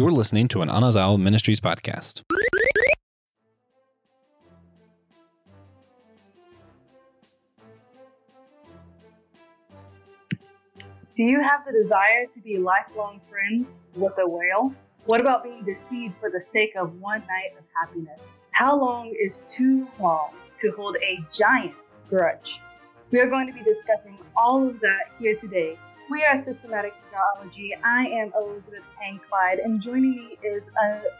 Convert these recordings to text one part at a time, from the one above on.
You're listening to an Anazao Ministries podcast. Do you have the desire to be lifelong friends with a whale? What about being deceived for the sake of one night of happiness? How long is too long to hold a giant grudge? We are going to be discussing all of that here today. We are Systematic Geekology. I am Elizabeth Pang Clyde, and joining me is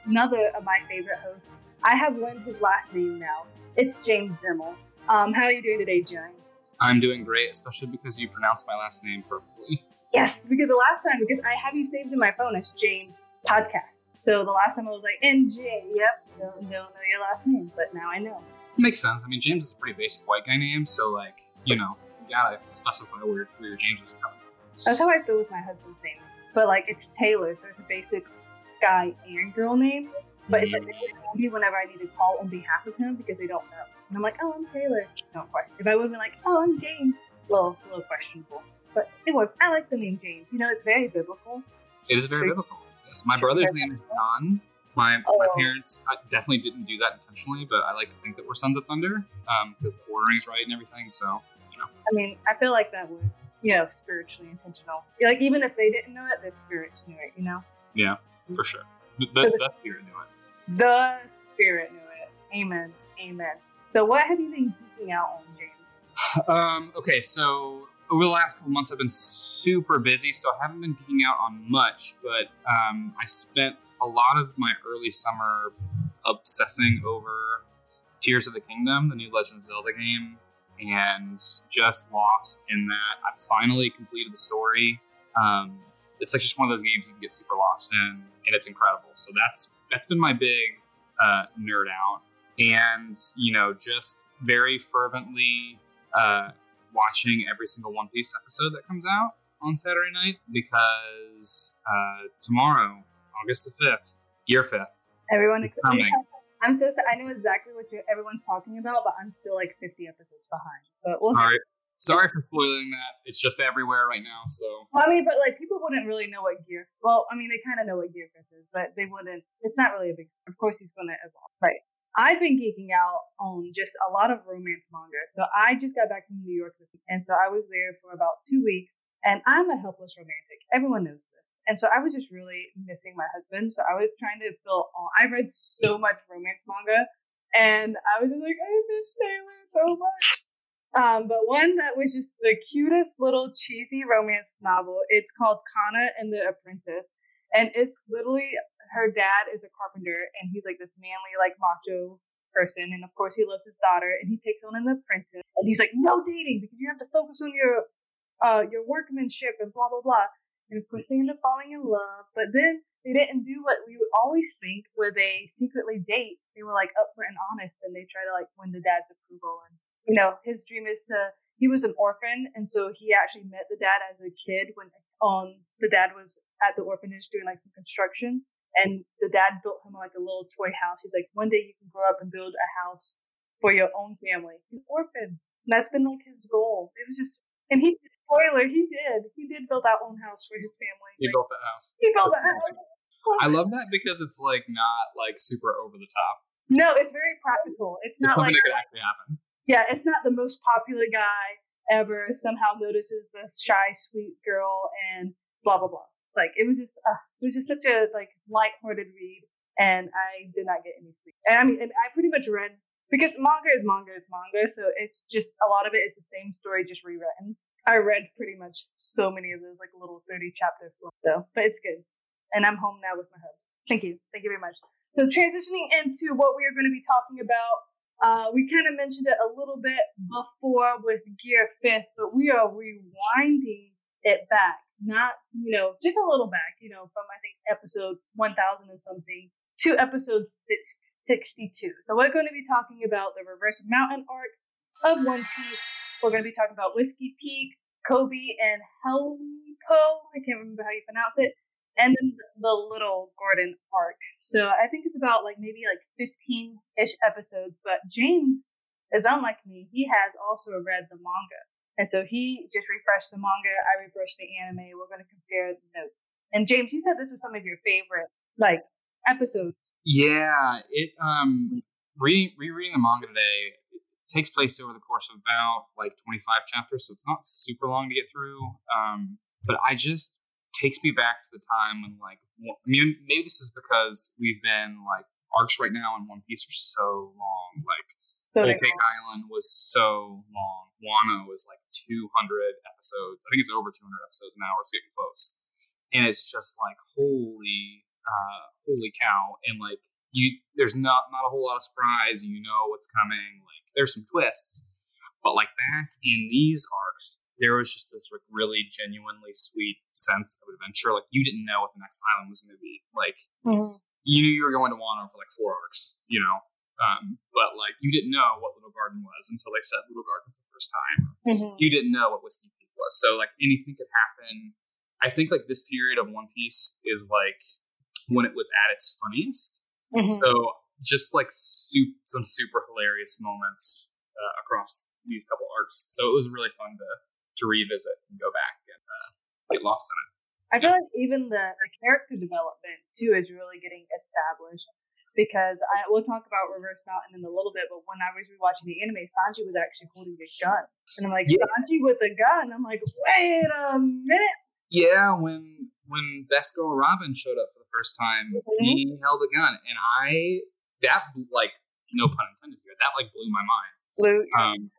another of my favorite hosts. I have learned his last name now. It's James Demmel. Um, how are you doing today, James? I'm doing great, especially because you pronounced my last name perfectly. Yes, because the last time, because I have you saved in my phone as James Podcast. So the last time I was like, NJ, yep, don't, don't know your last name, but now I know. Makes sense. I mean, James is a pretty basic white guy name, so like, you know, you gotta specify where, where your James was from. That's how I feel with my husband's name. But like, it's Taylor, so it's a basic guy and girl name. But mm-hmm. it's like whenever I need to call on behalf of him because they don't know. And I'm like, oh, I'm Taylor. No question. If I would have been like, oh, I'm James, a little, little questionable. But it was. I like the name James. You know, it's very biblical. It is very, very biblical. Yes, my brother's name is John. My, oh. my parents definitely didn't do that intentionally, but I like to think that we're sons of thunder because um, the ordering's right and everything. So, you know. I mean, I feel like that was, know, spiritually intentional. Like, even if they didn't know it, the spirit knew it, you know? Yeah, for sure. The, the, the, the spirit knew it. The spirit knew it. Amen. Amen. So, what have you been geeking out on, James? Um, okay, so over the last couple months, I've been super busy, so I haven't been geeking out on much. But um, I spent a lot of my early summer obsessing over Tears of the Kingdom, the new Legend of Zelda game, and just lost in that. I finally completed the story. Um, it's like just one of those games you can get super lost in, and it's incredible. So that's that's been my big uh, nerd out, and you know, just very fervently uh, watching every single One Piece episode that comes out on Saturday night because uh, tomorrow, August the fifth, Gear Fifth, everyone is coming. I'm so I know exactly what everyone's talking about, but I'm still like 50 episodes behind. But we'll sorry, sorry for spoiling that. It's just everywhere right now. So well, I mean, but like people wouldn't really know what gear. Well, I mean, they kind of know what gear fifth is, but they wouldn't. It's not really a big. Of course, he's going to evolve, right? I've been geeking out on just a lot of romance manga. So I just got back from New York and so I was there for about two weeks. And I'm a helpless romantic. Everyone knows. And so I was just really missing my husband. So I was trying to fill all. I read so much romance manga, and I was just like, I miss Taylor so much. Um, but one that was just the cutest little cheesy romance novel. It's called Kana and the Apprentice, and it's literally her dad is a carpenter and he's like this manly, like macho person. And of course he loves his daughter and he takes on an apprentice and he's like, no dating because you have to focus on your, uh, your workmanship and blah, blah, blah. And of course they end up falling in love, but then they didn't do what we would always think where they secretly date. They were like upfront and honest and they try to like win the dad's approval. And, you know, his dream is to, he was an orphan and so he actually met the dad as a kid when um the dad was at the orphanage doing like some construction and the dad built him like a little toy house. He's like, one day you can grow up and build a house for your own family. He's orphan. And that's been like his goal. It was just, and he, spoiler, he did. He did build that own house for his family. He like, built that house. He built that house. I love that because it's like not like super over the top. No, it's very practical. It's not it's something like, that could actually happen. Yeah, it's not the most popular guy ever somehow notices the shy, sweet girl and blah blah blah. Like it was just, uh, it was just such a like light-hearted read, and I did not get any sleep. And I mean, and I pretty much read because manga is manga is manga, so it's just a lot of it is the same story just rewritten. I read pretty much so many of those like little thirty chapters, so but it's good. And I'm home now with my husband. Thank you, thank you very much. So transitioning into what we are going to be talking about, uh, we kind of mentioned it a little bit before with Gear Fifth, but we are rewinding it back not, you know, just a little back, you know, from I think episode 1000 and something to episode 62. So we're going to be talking about the reverse mountain arc of One Piece. We're going to be talking about Whiskey Peak, Koby, and Helmpo. I can't remember how you pronounce it. And then the Little Garden arc. So I think it's about like maybe like 15 ish episodes. But James is unlike me. He has also read the manga. And so he just refreshed the manga. I refreshed the anime. We're going to compare the notes. And James, you said this is some of your favorite like episodes. Yeah, it um reading rereading the manga today takes place over the course of about like 25 chapters, so it's not super long to get through. Um, but I just takes me back to the time when like I mean, maybe this is because we've been like arcs right now in One Piece are so long. Like So Whole Cake Island was so long. Wano was like 200 episodes. I think it's over 200 episodes now. It's getting close, and it's just like holy, uh, holy cow! And like you, there's not not a whole lot of surprise. You know what's coming. Like there's some twists, but like back in these arcs, there was just this like really genuinely sweet sense of adventure. Like you didn't know what the next island was going to be. Like Mhm. you knew you were going to Wano for like four arcs, you know. Um, but like you didn't know what Little Garden was until they said Little Garden for the first time. Mhm. You didn't know what Whiskey Peak was, so like anything could happen. I think like this period of One Piece is like when it was at its funniest. Mhm. So just like su- some super hilarious moments uh, across these couple arcs. So it was really fun to to revisit and go back and uh, get lost in it. I feel like even the, the character development too is really getting established because I we'll talk about Reverse Mountain in a little bit, but when I was rewatching the anime, Sanji was actually holding a gun, and I'm like Yes. Sanji with a gun. I'm like, wait a minute. Yeah, when when Best Girl Robin showed up first time, Mhm. he held a gun, and I that like no pun intended here. That like blew my mind. Blue. Um,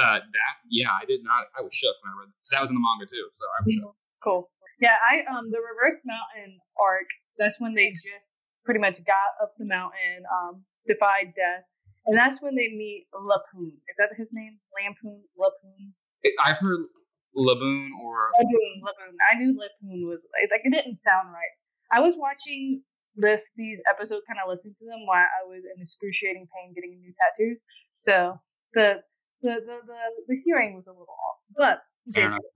uh, that yeah, I did not. I was shook when I read because that was in the manga too. So I was shook. Cool. Yeah, I um the Reverse Mountain arc. That's when they just pretty much got up the mountain, um, defied death, and that's when they meet Lapoon. Is that his name? Lampoon. Lapoon. I've heard Laboon or Lapoon. Lapoon. I knew Lapoon was like it didn't sound right. I was watching this these episodes, kind of listening to them while I was in excruciating pain getting new tattoos. So the the the the, the hearing was a little off, but.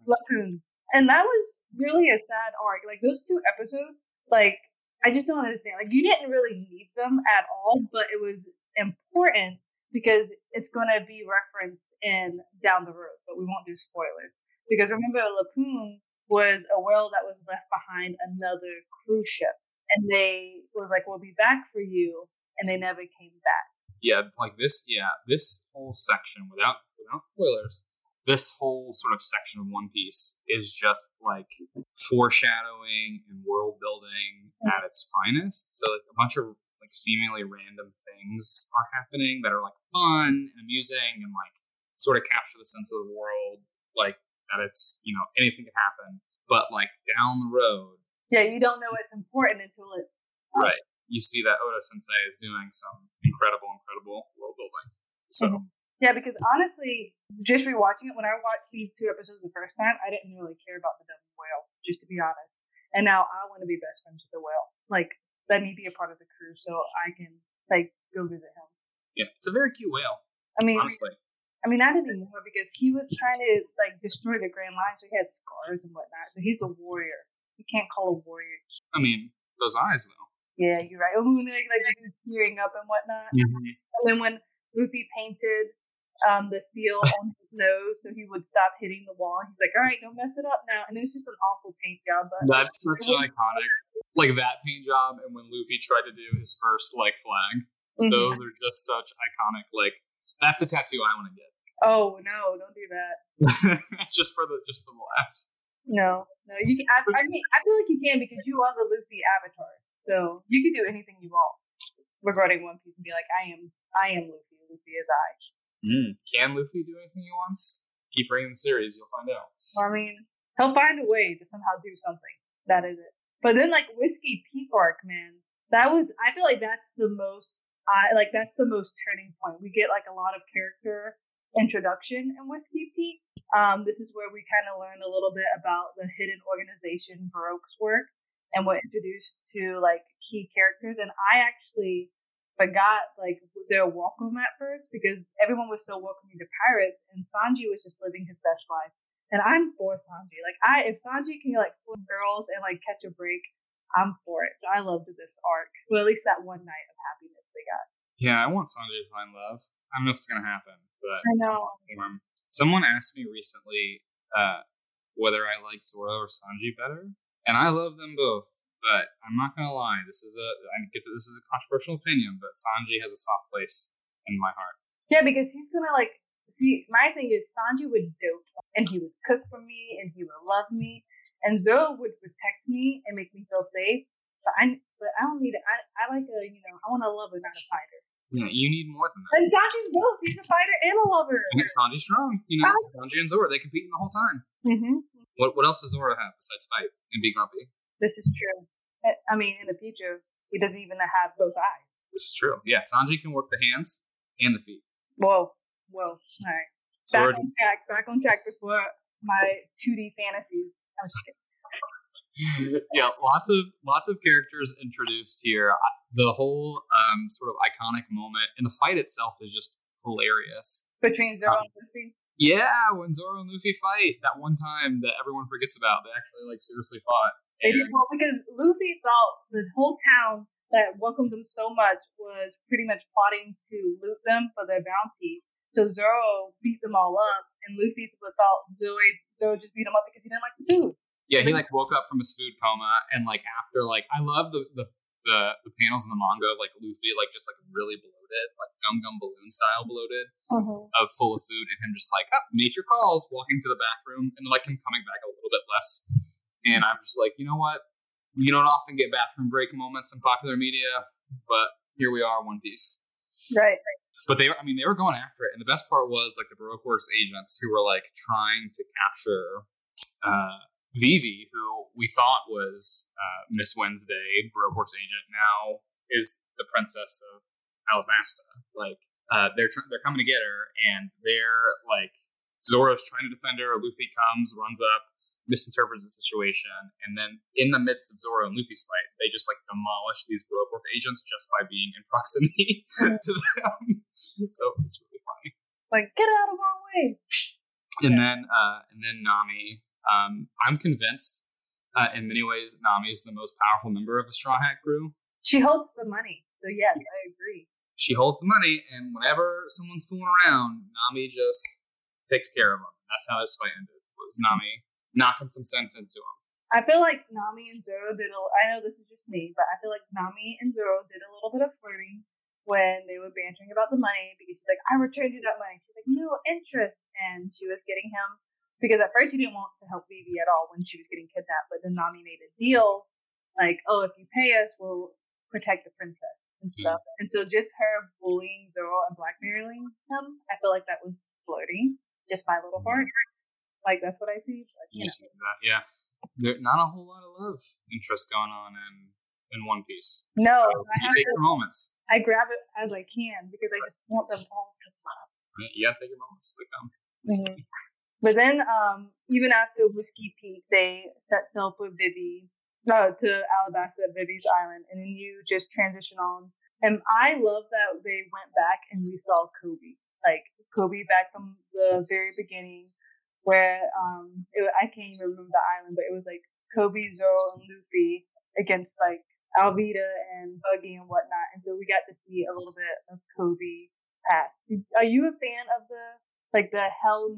Lapoon, and that was really a sad arc. Like those two episodes, like I just don't understand. Like you didn't really need them at all, but it was important because it's going to be referenced in down the road. But we won't do spoilers because remember, Lapoon was a whale that was left behind another cruise ship, and they was like, "We'll be back for you," and they never came back. yeah, like this. Yeah, this whole section without without spoilers. This whole sort of section of One Piece is just like foreshadowing and world building mm-hmm. at its finest. So like a bunch of like seemingly random things are happening that are like fun and amusing and like sort of capture the sense of the world. Like that it's you know anything can happen, but like down the road Yeah, you don't know it's important until it. Right. you see that Oda Sensei is doing some incredible, incredible world building. So Mhm. Yeah, because honestly, just rewatching it, when I watched these two episodes the first time, I didn't really care about the devil whale, just to be honest. And now I want to be best friends with the whale. Like, let me be a part of the crew so I can like go visit him. yeah, it's a very cute whale, I mean, honestly. I mean, not anymore because he was trying to like destroy the Grand Line, so he had scars and whatnot. So he's a warrior. You can't call a warrior. I mean, those eyes though. Yeah, you're right. When like, like he was tearing up and whatnot. And then when Luffy painted um, the seal on his nose so he would stop hitting the wall, he's like, all right, don't mess it up now. And it was just an awful paint job. But That's such an iconic, like that paint job, and when Luffy tried to do his first like flag, Mhm. those are just such iconic. Like that's a tattoo I want to get, Oh, no, don't do that. just for the just for the laughs. No, no. You can, I, I mean, I feel like you can because you are the Luffy avatar. So you can do anything you want regarding One Piece and be like, I am, I am Luffy. Luffy is I. Hmm, can Luffy do anything he wants? Keep reading the series, you'll find out. I mean, he'll find a way to somehow do something. That is it. But then, like Whiskey Peak arc, man, that was. I feel like that's the most. I like that's the most turning point. We get like a lot of character introduction in Whiskey Peak. Um, this is where we kind of learn a little bit about the hidden organization Baroque Works, and we're introduced to like key characters. And I actually forgot like their welcome at first because everyone was so welcoming to pirates, and Sanji was just living his best life. And I'm for Sanji. Like I, if Sanji can like fool girls and like catch a break, I'm for it. So I loved this arc. Well, at least that one night of happiness they got. Yeah, I want Sanji to find love. I don't know if it's gonna happen, but I know. um, someone asked me recently uh, whether I like Zoro or Sanji better, and I love them both. but I'm not gonna lie. This is a I get that this is a controversial opinion, but Sanji has a soft place in my heart. Yeah, because he's gonna like see. My thing is Sanji would dote, and he would cook for me, and he would love me, and Zoro would protect me and make me feel safe. But I, but I don't need. I, I like a, you know, I want a lover, not a fighter. Yeah, you need more than that. And Sanji's both. He's a fighter and a lover. And Sanji's strong. You know, Sanji and Zoro they compete the whole time. Mm-hmm. What what else does Zoro have besides fight and be grumpy? This is true. I- mean, in the future, he doesn't even have both eyes. This is true. Yeah, Sanji can work the hands and the feet. Whoa, whoa. All right. Back Zoro, on track. Back on track before my 2D fantasies. I'm just kidding. yeah, lots of lots of characters introduced here. I- The whole um, sort of iconic moment, and the fight itself is just hilarious. Between Zoro Um, and Luffy. Yeah, when Zoro and Luffy fight, that one time that everyone forgets about, they actually like seriously fought. And- did well because Luffy thought the whole town that welcomed them so much was pretty much plotting to loot them for their bounty. So Zoro beat them all up, and Luffy thought Zoro, Zoro just beat him up because he didn't like the food. Yeah, he like woke up from his food coma, and like after like I love the the the, the panels in the manga of like Luffy like just like really bloated, like gum gum balloon style bloated, of full of food, and him just like oh, nature calls, walking to the bathroom, and like him coming back a little bit less. And I'm just like, you know what? You don't often get bathroom break moments in popular media, but here we are, One Piece. Right. But they were, I mean, they were going after it. And the best part was like the Baroque Works agents who were like trying to capture uh, Vivi, who we thought was uh, Miss Wednesday, Works agent, now is the princess of Alabasta. Like, uh, they're tr- they're coming to get her, and they're like Zoro's trying to defend her. Luffy comes, runs up, misinterprets the situation, and then in the midst of Zoro and Luffy's fight, they just like demolish these Work agents just by being in proximity to them. so it's really funny. Like, get out of my way. And then uh, and then Nami. Um, I'm convinced uh, in many ways Nami is the most powerful member of the Straw Hat crew. She holds the money. So, yes, I agree. She holds the money, and whenever someone's fooling around, Nami just takes care of them. That's how this fight ended. Was Nami knocking some sense into him? I feel like Nami and Zoro did a I know this is just me, but I feel like Nami and Zoro did a little bit of flirting when they were bantering about the money because she's like, I returned you that money. She's like, no interest. And she was getting him because at first she didn't want to help Vivi at all when she was getting kidnapped, but then Nami made a deal like, oh, if you pay us, we'll protect the princess and stuff. And so just her bullying Zoro and blackmailing him, I feel like that was flirting. Just my little part. Like that's what I see. But, you that, yeah. There's not a whole lot of love interest going on in in One Piece. No, So I you take to your moments. I grab it as I can because I just want them all to love. Gotta take your moments. They come. Mhm. But then, um, even after Whiskey Peak, they set sail for Vivi, no, to Alabasta, Vivi's Island, and then you just transition on. And I love that they went back and we saw Koby, like Koby back from the very beginning, where um, it, I can't even remember the island, but it was like Koby, Zoro, and Luffy against like Alvida and Buggy and whatnot. And so we got to see a little bit of Koby past. Are you a fan of the like the Hel?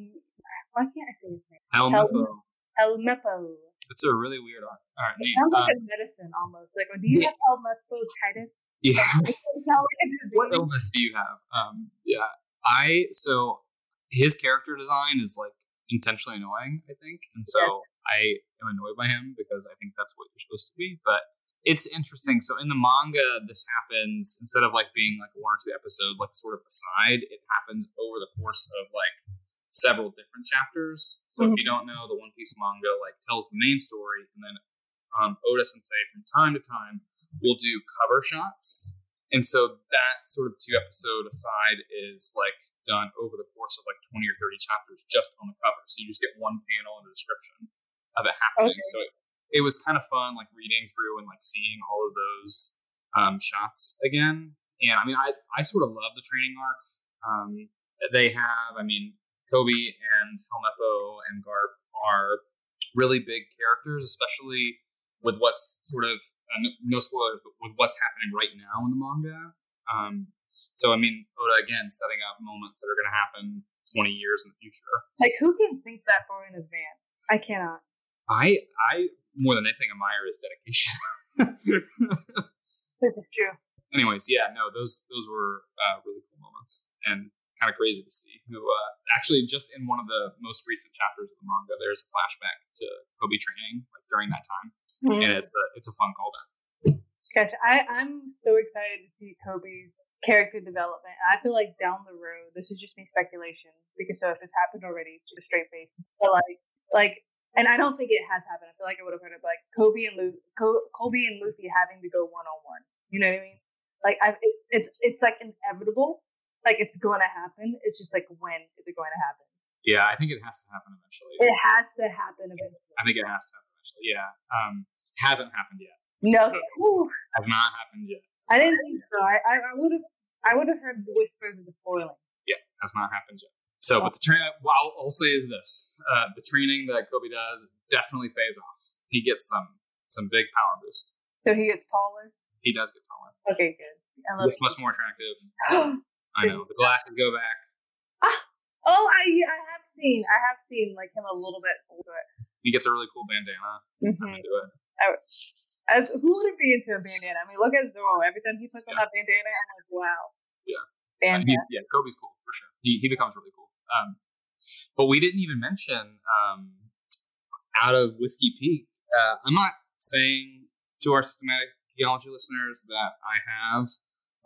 Why can't I say his name? No. Helmeppo. It's a really weird art. All right, It name. sounds Um, like a medicine almost. Like, do you yeah. have Helmeppo-titis? yeah. It sounds like a disease. what illness do you have? Um, yeah, I so his character design is like intentionally annoying, I think, and so I am annoyed by him because I think that's what you're supposed to be. But it's interesting. So in the manga, this happens instead of like being like one or two episode, like sort of aside, it happens over the course of like several different chapters. So if you don't know, the One Piece manga like tells the main story, and then um, Oda Sensei from time to time will do cover shots. And so that sort of two episode aside is like done over the course of like 20 or 30 chapters just on the cover. So you just get one panel and a description of it happening. Okay. So it, it was kind of fun like reading through and like seeing all of those um, shots again. And I mean, I, I sort of love the training arc. Um, they have, I mean, Koby and Helmeppo and Garp are really big characters, especially with what's sort of uh, no, no spoilers, but with what's happening right now in the manga. Um, so I mean, Oda again setting up moments that are going to happen twenty years in the future. Like, who can think that far in advance? I cannot. I I more than anything admire his dedication. This is true. Anyways, yeah, no, those those were uh, really cool moments and kind of crazy to see. Who uh, actually just in one of the most recent chapters of the manga, there's a flashback to Koby training like during that time, Mm-hmm. and it's a it's a fun callback. Gosh, I, I'm so excited to see Koby's character development. I feel like down the road, this is just me speculation, because so if it's happened already, just straight face. But like, like, and I don't think it has happened. I feel like I would have heard of like Koby and Lu- Co- Koby and Luffy having to go one on one. You know what I mean? Like, I, it, it's it's like inevitable. Like it's going to happen. It's just like when is it going to happen? Yeah, I think it has to happen eventually. It has to happen eventually. I think it has to happen eventually. Yeah, um, hasn't happened yet. No, So- Has not happened yet. I didn't think so. I I would have I would have heard the whispers of the spoiling. Yeah, has not happened yet. So, but the train. Well, I'll, say is this: uh, the training that Koby does definitely pays off. He gets some some big power boost. So he gets taller. He does get taller. Okay, good. I He gets much more attractive. I know the glasses go back. oh, I I have seen I have seen like him a little bit older. He gets a really cool bandana. I'm Mm-hmm. into it. As who wouldn't be into a bandana? I mean, look at Zoro. Every time he puts on that bandana, I'm like, wow. Yeah. Uh, Bandana. he- yeah, Koby's cool for sure. He, he becomes really cool. Um, but we didn't even mention um, out of Whiskey Peak. Uh, I'm not saying to our Systematic Geekology listeners that I have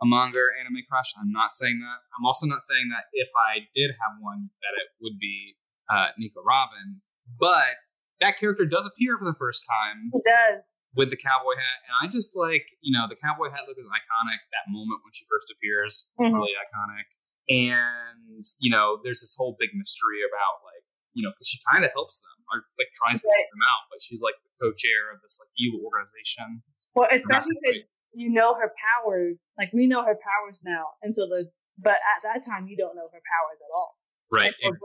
a manga or anime crush. I'm not saying that. I'm also not saying that if I did have one, that it would be uh, Nico Robin. But that character does appear for the first time He does. with the cowboy hat, and I just like you know the cowboy hat look is iconic. That moment when she first appears, Mhm. really iconic. And you know, there's this whole big mystery about like you know because she kind of helps them or like tries to help them out, but she's like the co-chair of this like evil organization. Well, especially because you know her powers. Like we know her powers now, and so the but at that time you don't know her powers at all. Right. And,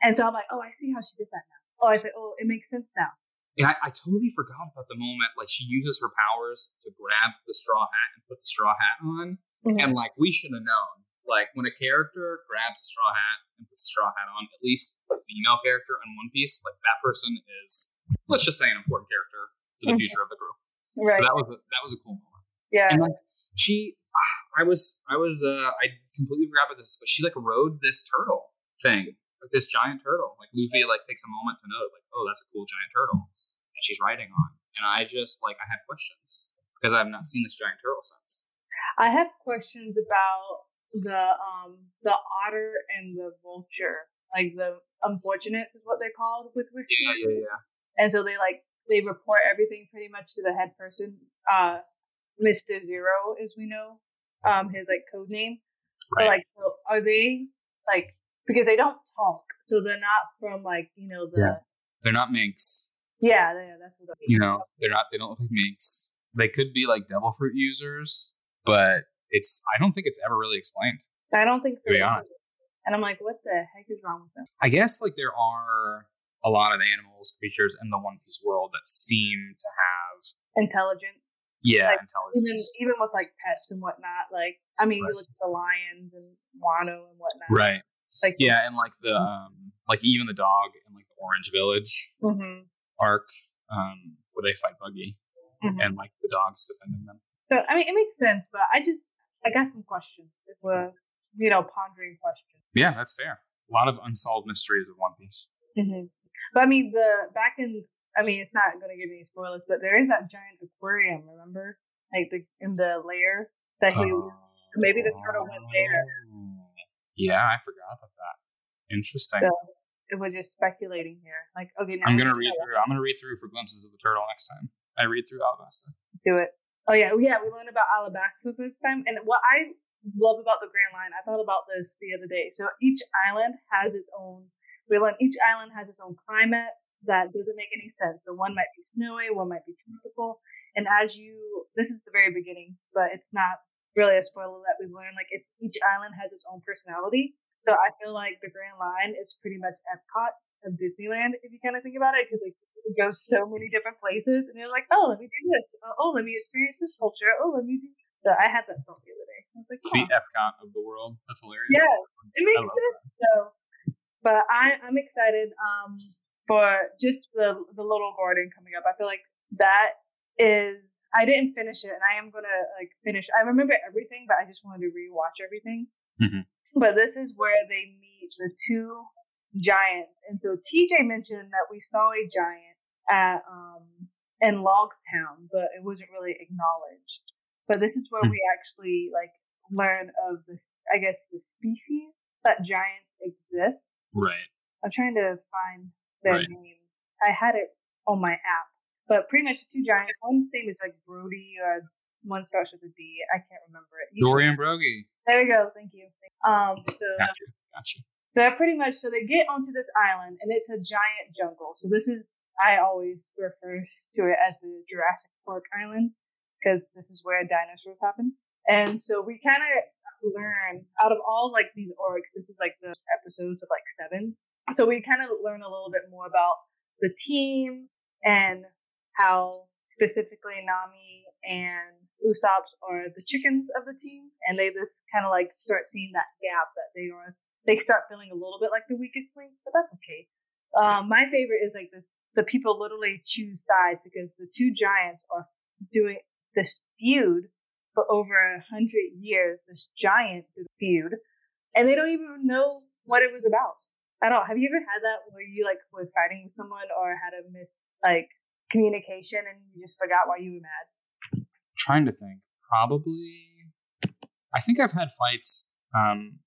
And so I'm like, oh, I see how she did that now. Oh, I say, oh, it makes sense now. and I, I totally forgot about the moment like she uses her powers to grab the straw hat and put the straw hat on. Mhm. And like we should have known, like when a character grabs a straw hat and puts a straw hat on, at least a female character in One Piece, like that person is, let's just say, an important character for the Mhm. future of the group. Right. So that was a, that was a cool moment. Yeah. And like she, I was, I was, uh, I completely forgot about this, but she like rode this turtle thing, like this giant turtle. Like Luffy like takes a moment to note, like, oh, that's a cool giant turtle, and she's riding on. And I just like I had questions because I have not seen this giant turtle since. I have questions about the um the otter and the vulture. Like the unfortunate is what they're called with whiskey. Yeah, yeah, yeah. And so they like they report everything pretty much to the head person, uh Mr. Zero as we know. Um his like code name. But like so are they like because they don't talk. So they're not from like, you know, the Yeah. They're not minks. Yeah, yeah, that's what You know, they're not. They don't look like minks. They could be like devil fruit users, but it's. I don't think it's ever really explained. I don't think so. To be honest. And I'm like, what the heck is wrong with them? I guess like there are a lot of animals, creatures in the One Piece world that seem to have Intelligent. Yeah Like, Even intelligence. even with like pets and whatnot. Like I mean Right. you look at the lions and Wano and whatnot. Right. Like Yeah, and like the um like even the dog in like the Orange Village hmm arc, um, where they fight Buggy hmm and like the dog's defending them. So I mean it makes sense, but I just I got some questions. If we're you know, pondering questions. Yeah, that's fair. A lot of unsolved mysteries of One Piece. hmm But I mean the back in I mean it's not gonna give any spoilers, but there is that giant aquarium, remember? Like the in the lair that he oh. maybe the turtle went there. Oh. Yeah, I forgot about that. Interesting. So it was just speculating here. Like, okay, now I'm gonna read through. I'm gonna read through for glimpses of the turtle next time. I read through Alabasta. do it. Oh yeah, oh, yeah. We learned about Alabasta this time, and what I love about the Grand Line, I thought about this the other day. So each island has its own. We learned each island has its own climate that doesn't make any sense. So one might be snowy, one might be tropical, and as you, this is the very beginning, but it's not really a spoiler that we've learned. Like, it's, each island has its own personality. So I feel like the Grand Line is pretty much Epcot of Disneyland, if you kind of think about it, because like it goes so many different places, and you're like, oh, let me do this. Oh, oh, let me experience this culture. Oh, let me do. So I had that thought the other day. I was like, It's the Epcot of the world. That's hilarious. Yeah, it makes sense. So, but I I'm excited um for just the the little garden coming up. I feel like that is I didn't finish it, and I am gonna like finish. I remember everything, but I just wanted to rewatch everything. Mhm. But this is where they meet the two giants, and so TJ mentioned that we saw a giant at um in Logtown, but it wasn't really acknowledged. But this is where Hmm. we actually like learn of the, I guess, the species that giants exist. Right. I'm trying to find their Right. name. I had it on my app, but pretty much the two giants. One's name is like Brody, or one starts with a D. I can't remember it. You- Dorry and Brogy. There we go. Thank you. Um, so Gotcha. Gotcha. they're pretty much so they get onto this island and it's a giant jungle. So this is I always refer to it as the Jurassic Park Island because this is where dinosaurs happen. And so we kind of learn out of all like these orcs. This is like the episodes of like seven. So we kind of learn a little bit more about the team and how specifically Nami and Usopp's are the chickens of the team, and they just kind of like start seeing that gap that they are. They start feeling a little bit like the weakest link, but that's okay. Um, my favorite is like the people literally choose sides because the two giants are doing this feud for over a hundred years. This giant feud, and they don't even know what it was about at all. Have you ever had that where you like was fighting with someone or had a mis like communication and you just forgot why you were mad? trying to think. Probably. I think I've had fights um,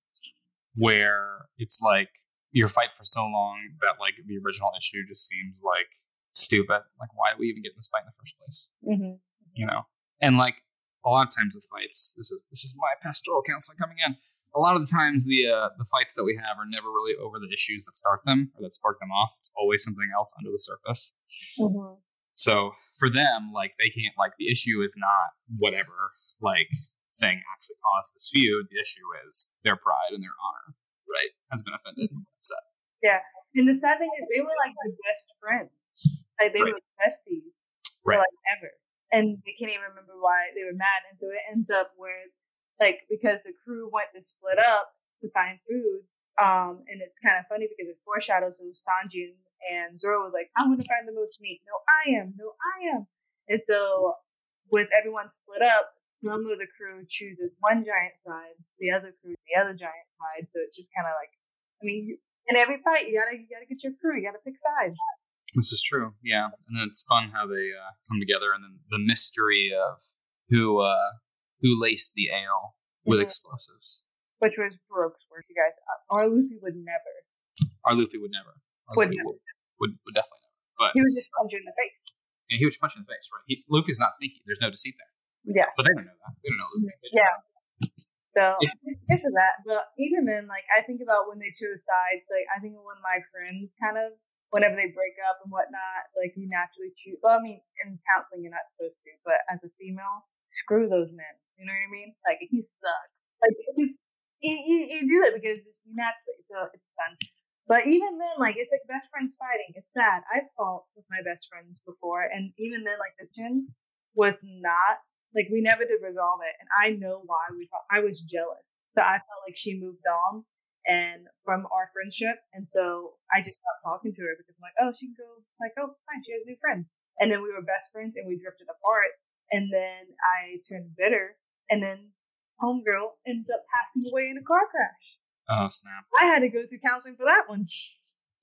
where it's like your fight for so long that like the original issue just seems like stupid. Like, why did we even get in this fight in the first place? Mm-hmm. You know, and like a lot of times with fights, this is this is my pastoral counseling coming in. A lot of the times, the uh, the fights that we have are never really over the issues that start them or that spark them off. It's always something else under the surface. Mm-hmm. So for them, like they can't like the issue is not whatever like thing actually caused this feud. The issue is their pride and their honor, right, has been offended and upset. Yeah, and the sad thing is, they were like the best friends. Like they Right. were besties Right. for like ever, and they can't even remember why they were mad. And so it ends up where, like, because the crew went to split up to find food. Um, and it's kind of funny because it foreshadows who Sanjin and Zoro was like, "I'm gonna find the most meat." No, I am. No, I am. And so, with everyone split up, some of the crew chooses one giant side, the other crew the other giant side. So it's just kind of like, I mean, in every fight, you gotta you gotta get your crew. You gotta pick sides. This is true, yeah, and then it's fun how they uh, come together, and then the mystery of who uh, who laced the ale with Mhm. explosives. Which was Baroque Works, you guys. Uh, Or Luffy would never. Our Luffy would never. Our Would never. Would, would, would definitely never. But He was just punched in the face. yeah, he was punch in the face, right? He, Luffy's not sneaky. There's no deceit there. Yeah. But they don't know that. They don't know Luffy. Don't Yeah. So Yeah. this is that. But even then, like I think about when they chose sides. Like I think of when my friends kind of whenever they break up and whatnot, like you naturally choose. Well, I mean, in counseling you're not supposed to, but as a female, screw those men. You know what I mean? Like he sucks. Like you, you, you do it because you naturally. So it's fun. But even then, like it's like best friends fighting. It's sad. I've fought with my best friends before, and even then, like the tension was not like we never did resolve it, and I know why we fought. I was jealous, so I felt like she moved on and from our friendship, and so I just stopped talking to her because I'm like, oh, she can go like, oh, fine, she has new friends, and then we were best friends, and we drifted apart, and then I turned bitter, and then homegirl ends up passing away in a car crash. Oh snap! I had to go through counseling for that one.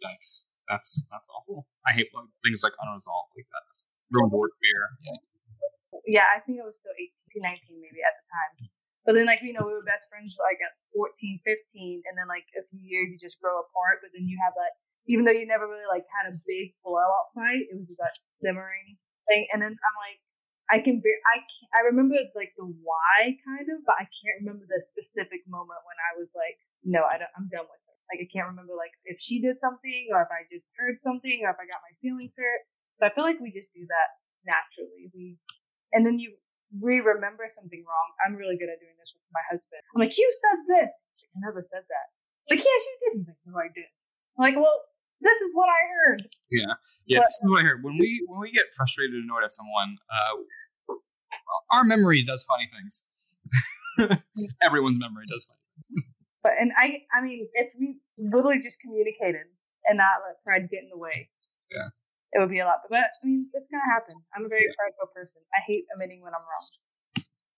Yikes! That's that's awful. I hate like, things like unresolved like that. That's ruined board fear. Yeah. yeah, I think I was still 18, 19 maybe at the time. But then, like, you know, we were best friends like at 14, 15, and then like a few years you just grow apart. But then you have that, even though you never really like had a big blowout fight, it was just that simmering thing. And then I'm like, I can bear, I can't, I remember like the why kind of, but I can't remember the specific moment when I was like, no, I don't, I'm done with her. Like, I can't remember like if she did something or if I just heard something or if I got my feelings hurt. So I feel like we just do that naturally. We and then you re-remember something wrong. I'm really good at doing this with my husband. I'm like, you said this. Like, I never said that. Like, yes, you did. He's like, no, I didn't. I'm like, well, this is what I heard. Yeah, yeah. But- this is what I heard. When we when we get frustrated and annoyed at someone, uh, our memory does funny things. Everyone's memory does funny. But and I, I mean, if we literally just communicated and not let pride get in the way, Yeah. It would be a lot. But I mean, it's gonna happen. I'm a very prideful person. I hate admitting when I'm wrong.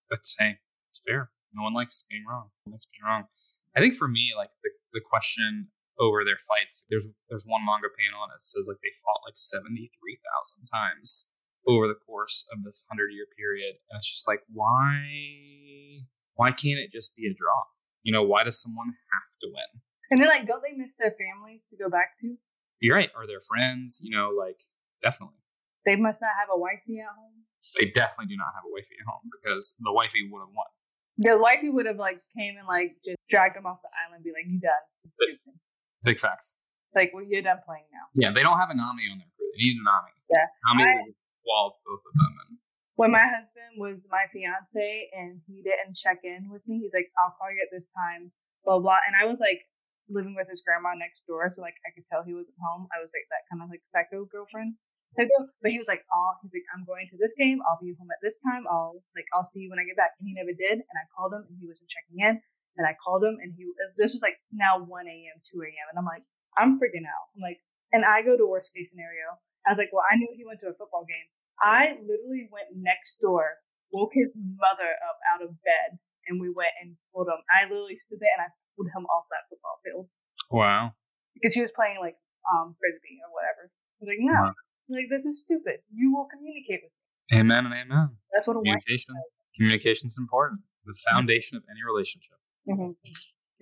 That's hey, it's fair. No one likes being wrong. No one likes being wrong. I think for me, like the, the question over their fights, there's there's one manga panel and it says like they fought like seventy three thousand times over the course of this hundred year period, and it's just like why why can't it just be a draw? You know, why does someone have to win? And then like, don't they miss their families to go back to? You're right. Are their friends? You know, like definitely. They must not have a wifey at home. They definitely do not have a wifey at home because the wifey would have won. The wifey would have like came and like just dragged them off the island, and be like, "You done?" Big facts. Like, well, you're done playing now. Yeah, they don't have a Nami on their crew. They need a Nami. Yeah. Nami I- would wall both of them. And When my husband was my fiance and he didn't check in with me, he's like, "I'll call you at this time." Blah blah. And I was like living with his grandma next door, so like I could tell he wasn't home. I was like that kind of like psycho girlfriend. Psycho. But he was like, "Oh, he's like, I'm going to this game. I'll be home at this time. I'll like, I'll see you when I get back." And he never did. And I called him, and he wasn't checking in. And I called him, and he this was like now 1 a.m., 2 a.m. And I'm like, I'm freaking out. I'm like, and I go to worst case scenario. I was like, well, I knew he went to a football game. I literally went next door, woke his mother up out of bed, and we went and pulled him. I literally stood there and I pulled him off that football field wow. because he was playing like um frisbee or whatever. I was like, no, Wow. like this is stupid. You will communicate with me. Amen and amen. That's what a wife Communication. is important. The foundation of any relationship. Mm-hmm.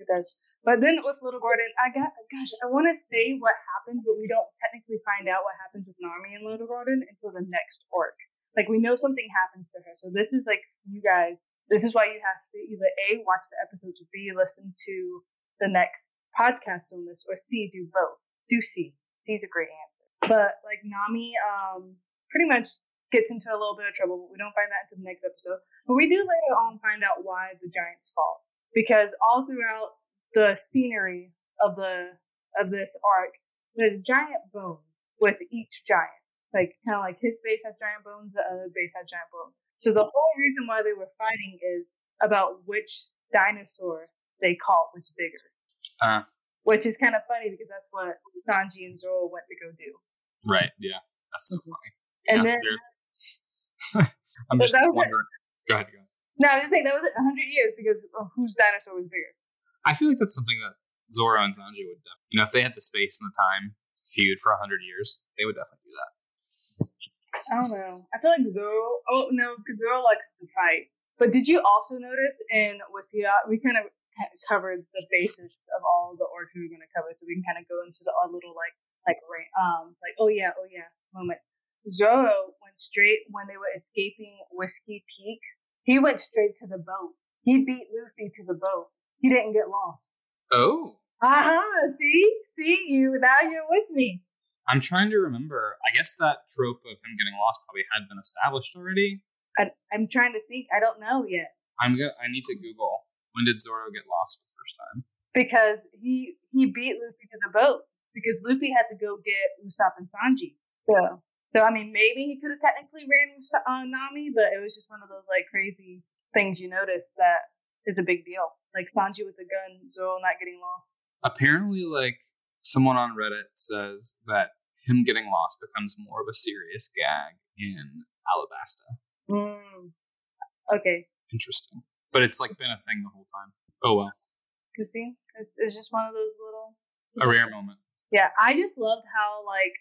It does. But then with Little Garden, I got, gosh, I want to say what happens, but we don't technically find out what happens with Nami and Little Garden until the next arc. Like we know something happens to her. So this is like you guys. This is why you have to either a watch the episodes, or b listen to the next podcast on this, or c do both. Do C. C is a great answer. But like Nami, um, pretty much gets into a little bit of trouble. But we don't find that until the next episode. But we do later on find out why the giants fall because all throughout the scenery of the of this arc, there's giant bones with each giant. Like kind of like his base has giant bones, the other base has giant bones. So the whole reason why they were fighting is about which dinosaur they caught was bigger. Uh. Which is kind of funny because that's what Sanji and Zoro went to go do. Right. Yeah. That's so funny. And Yeah, then I'm just that was it. wondering. Go ahead. Go ahead. no, I'm just saying that was a hundred years because of whose dinosaur was bigger. I feel like that's something that Zoro and Sanji would definitely, you know, if they had the space and the time to feud for a hundred years, they would definitely do that. I don't know. I feel like Zoro. Oh no, because Zoro likes to fight. But did you also notice in Withia, we kind of covered the basis of all the orcs we were going to cover, so we can kind of go into the our little like like ra- um like oh yeah oh yeah moment. Zoro went straight when they were escaping Whiskey Peak. He went straight to the boat. He beat Lucy to the boat. He didn't get lost. Oh, Uh-huh. See? See you. Now you're with me. I'm trying to remember. I guess that trope of him getting lost probably had been established already. I, I'm trying to think. I don't know yet. I'm go- I need to Google when did Zoro get lost for the first time. because he he beat Luffy to the boat because Luffy had to go get Usopp and Sanji. So so I mean maybe he could have technically ran Usopp, uh, Nami, but it was just one of those like crazy things you notice that is a big deal. Like Sanji with the gun, Zoro not getting lost. Apparently, like someone on Reddit says that him getting lost becomes more of a serious gag in Alabasta. Mm. Okay, Interesting, but it's like been a thing the whole time. Oh well, you see, it's, it's just one of those little. a rare moment. Yeah, I just loved how like,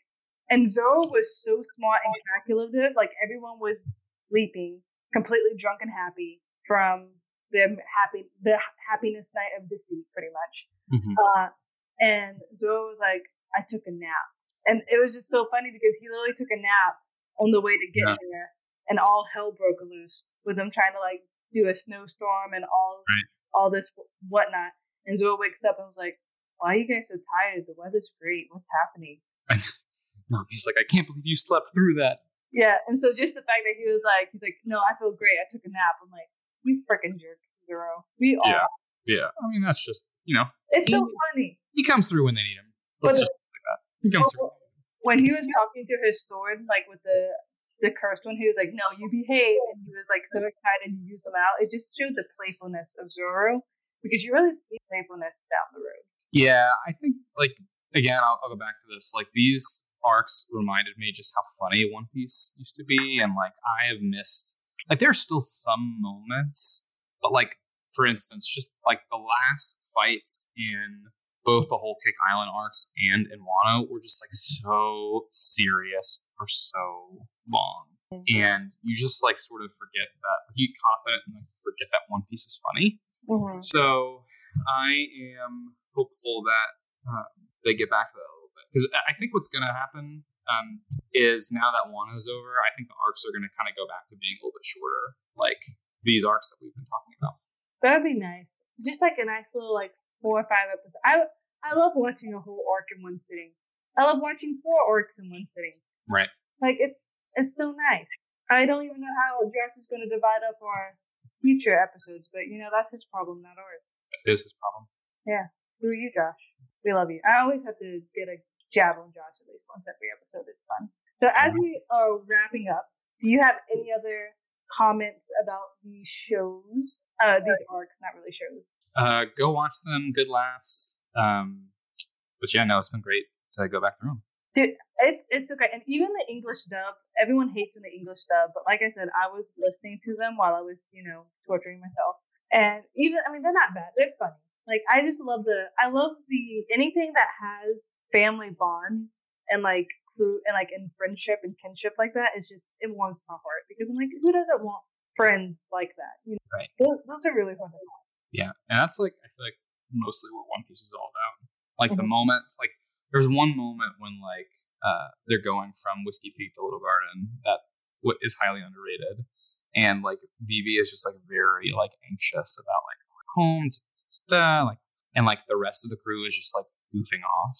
and Zoro was so smart and calculative. Like everyone was sleeping, completely drunk and happy from the happy the happiness night of defeat, pretty much. Mhm. Uh, and Zoro was like, I took a nap, and it was just so funny because he literally took a nap on the way to get Yeah. there, and all hell broke loose with him trying to like do a snowstorm and all Right. all this whatnot. And Zoro wakes up and was like, "Why are you guys so tired? The weather's great. What's happening?" no, he's like, I can't believe you slept through that. Yeah, and so just the fact that he was like, he's like, "No, I feel great. I took a nap." I'm like, "You freaking jerk, Zoro. We all." Yeah. Yeah, I mean that's just you know It's so He- funny. he comes through when they need him. Let's But- just like that. He comes through. when he was talking to his sword, like with the the cursed one, he was like, "No, you behave," and he was like so excited to use them out. It just showed the playfulness of Zoro because you really see playfulness down the road. Yeah, I think like again, I'll, I'll go back to this. Like these arcs reminded me just how funny One Piece used to be, and like I have missed like there's still some moments, but like for instance, just like the last fights in both the Whole Cake Island arcs and in Wano were just like so serious for so long. Mm-hmm. And you just like sort of forget that you get confident and like forget that One Piece is funny. Mhm. So I am hopeful that um, they get back to that a little bit because I think what's going to happen um, is now that Wano's over, I think the arcs are going to kind of go back to being a little bit shorter, like these arcs that we've been talking about. That'd be nice. Just like a nice little like four or five episodes. I I love watching a whole arc in one sitting. I love watching four arcs in one sitting. Right. Like it's it's so nice. I don't even know how Josh is going to divide up our future episodes, but you know that's his problem, not ours. It is his problem. Yeah. Who are you, Josh? We love you. I always have to get a jab on Josh at least once every episode. It's fun. So as we are wrapping up, do you have any other comments about these shows? Uh, these arcs, not really shows. Uh, go watch them. Good laughs. Um, but yeah, no, it's been great to go back through them. Dude, it's it's okay. And even the English dub, everyone hates in the English dub, but like I said, I was listening to them while I was, you know, torturing myself. And even I mean they're not bad. They're funny. Like I just love the I love the anything that has family bonds and like crew and like in friendship and kinship like that is just it warms my heart because I'm like, who doesn't want friends like that? You know? Right. Those, those are really fun to watch. Yeah, and that's like I feel like mostly what One Piece is all about. Like the Mhm. moments, like there's one moment when like uh they're going from Whiskey Peak to Little Garden that what is highly underrated, and like Vivi is just like very like anxious about like home, da, da, like and like the rest of the crew is just like goofing off,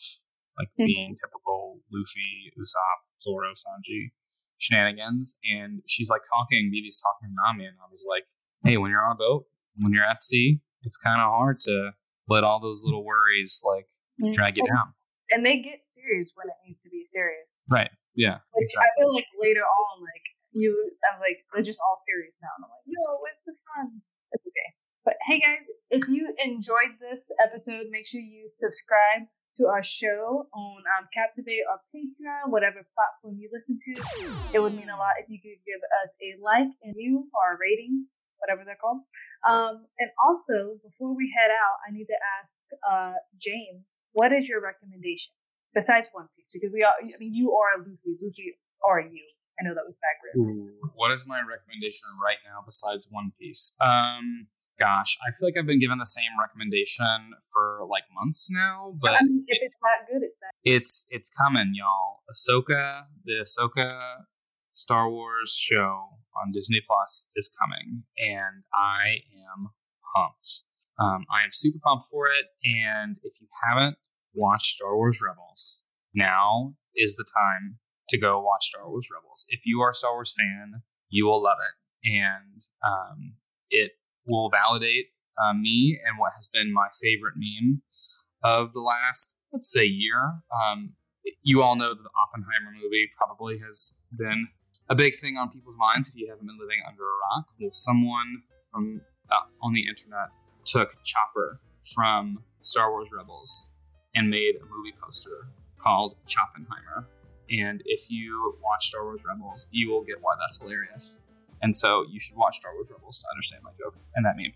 like Mhm. being typical Luffy, Usopp, Zoro, Sanji shenanigans, and she's like talking. Vivi's talking to Nami, and Nami's like, "Hey, when you're on a boat, when you're at sea, it's kind of hard to let all those little worries like drag you down." And they get serious when it needs to be serious. Right? Yeah. Like Exactly. I feel like later on, like you, I'm like they're just all serious now, and I'm like, no, it's the fun. It's okay. But hey, guys, if you enjoyed this episode, make sure you subscribe to our show on um, Captivate or Patreon, whatever platform you listen to. It would mean a lot if you could give us a like and view or a rating, whatever they're called. Um, and also, before we head out, I need to ask uh, James, what is your recommendation besides One Piece? Because we are, I mean, you are Luffy. Luffy are you? I know that was backward. What is my recommendation right now besides One Piece? Um, gosh, I feel like I've been given the same recommendation for like months now, but I mean, if it's that good, it's that. it's it's coming, y'all. Ahsoka, the Ahsoka Star Wars show on Disney Plus is coming, and I am pumped. Um, I am super pumped for it, and if you haven't watched Star Wars Rebels, now is the time to go watch Star Wars Rebels. If you are a Star Wars fan, you will love it, and um, it will validate uh, me and what has been my favorite meme of the last, let's say, year. Um, you all know that the Oppenheimer movie probably has been a big thing on people's minds if you haven't been living under a rock. Well, someone from uh, on the internet took Chopper from Star Wars Rebels and made a movie poster called Choppenheimer. And if you watch Star Wars Rebels, you will get why that's hilarious. And so you should watch Star Wars Rebels to understand my joke and that meme.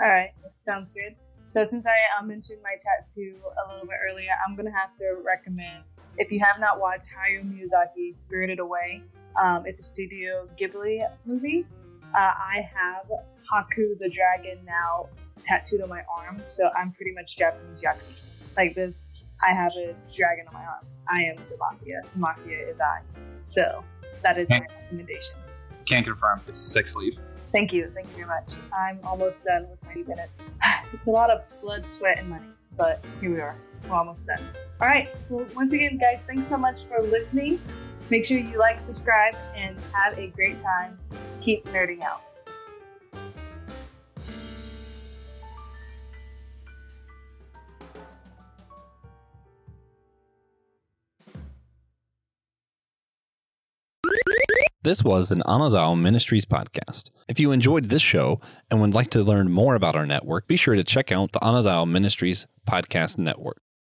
All right, sounds good. So since I uh, mentioned my tattoo a little bit earlier, I'm gonna have to recommend if you have not watched Hayao Miyazaki Spirited Away. Um, it's a Studio Ghibli movie. Uh, I have Haku the dragon now tattooed on my arm, so I'm pretty much Japanese Yakuza. Like this, I have a dragon on my arm. I am the mafia. The mafia is I. So that is my recommendation. Can't confirm. It's six leaf. Thank you. Thank you very much. I'm almost done with my minutes. It's a lot of blood, sweat, and money, but here we are. We're almost done. All right. Well, once again, guys, thanks so much for listening. Make sure you like, subscribe, and have a great time. Keep nerding out. This was an Anazao Ministries podcast. If you enjoyed this show and would like to learn more about our network, be sure to check out the Anazao Ministries podcast network.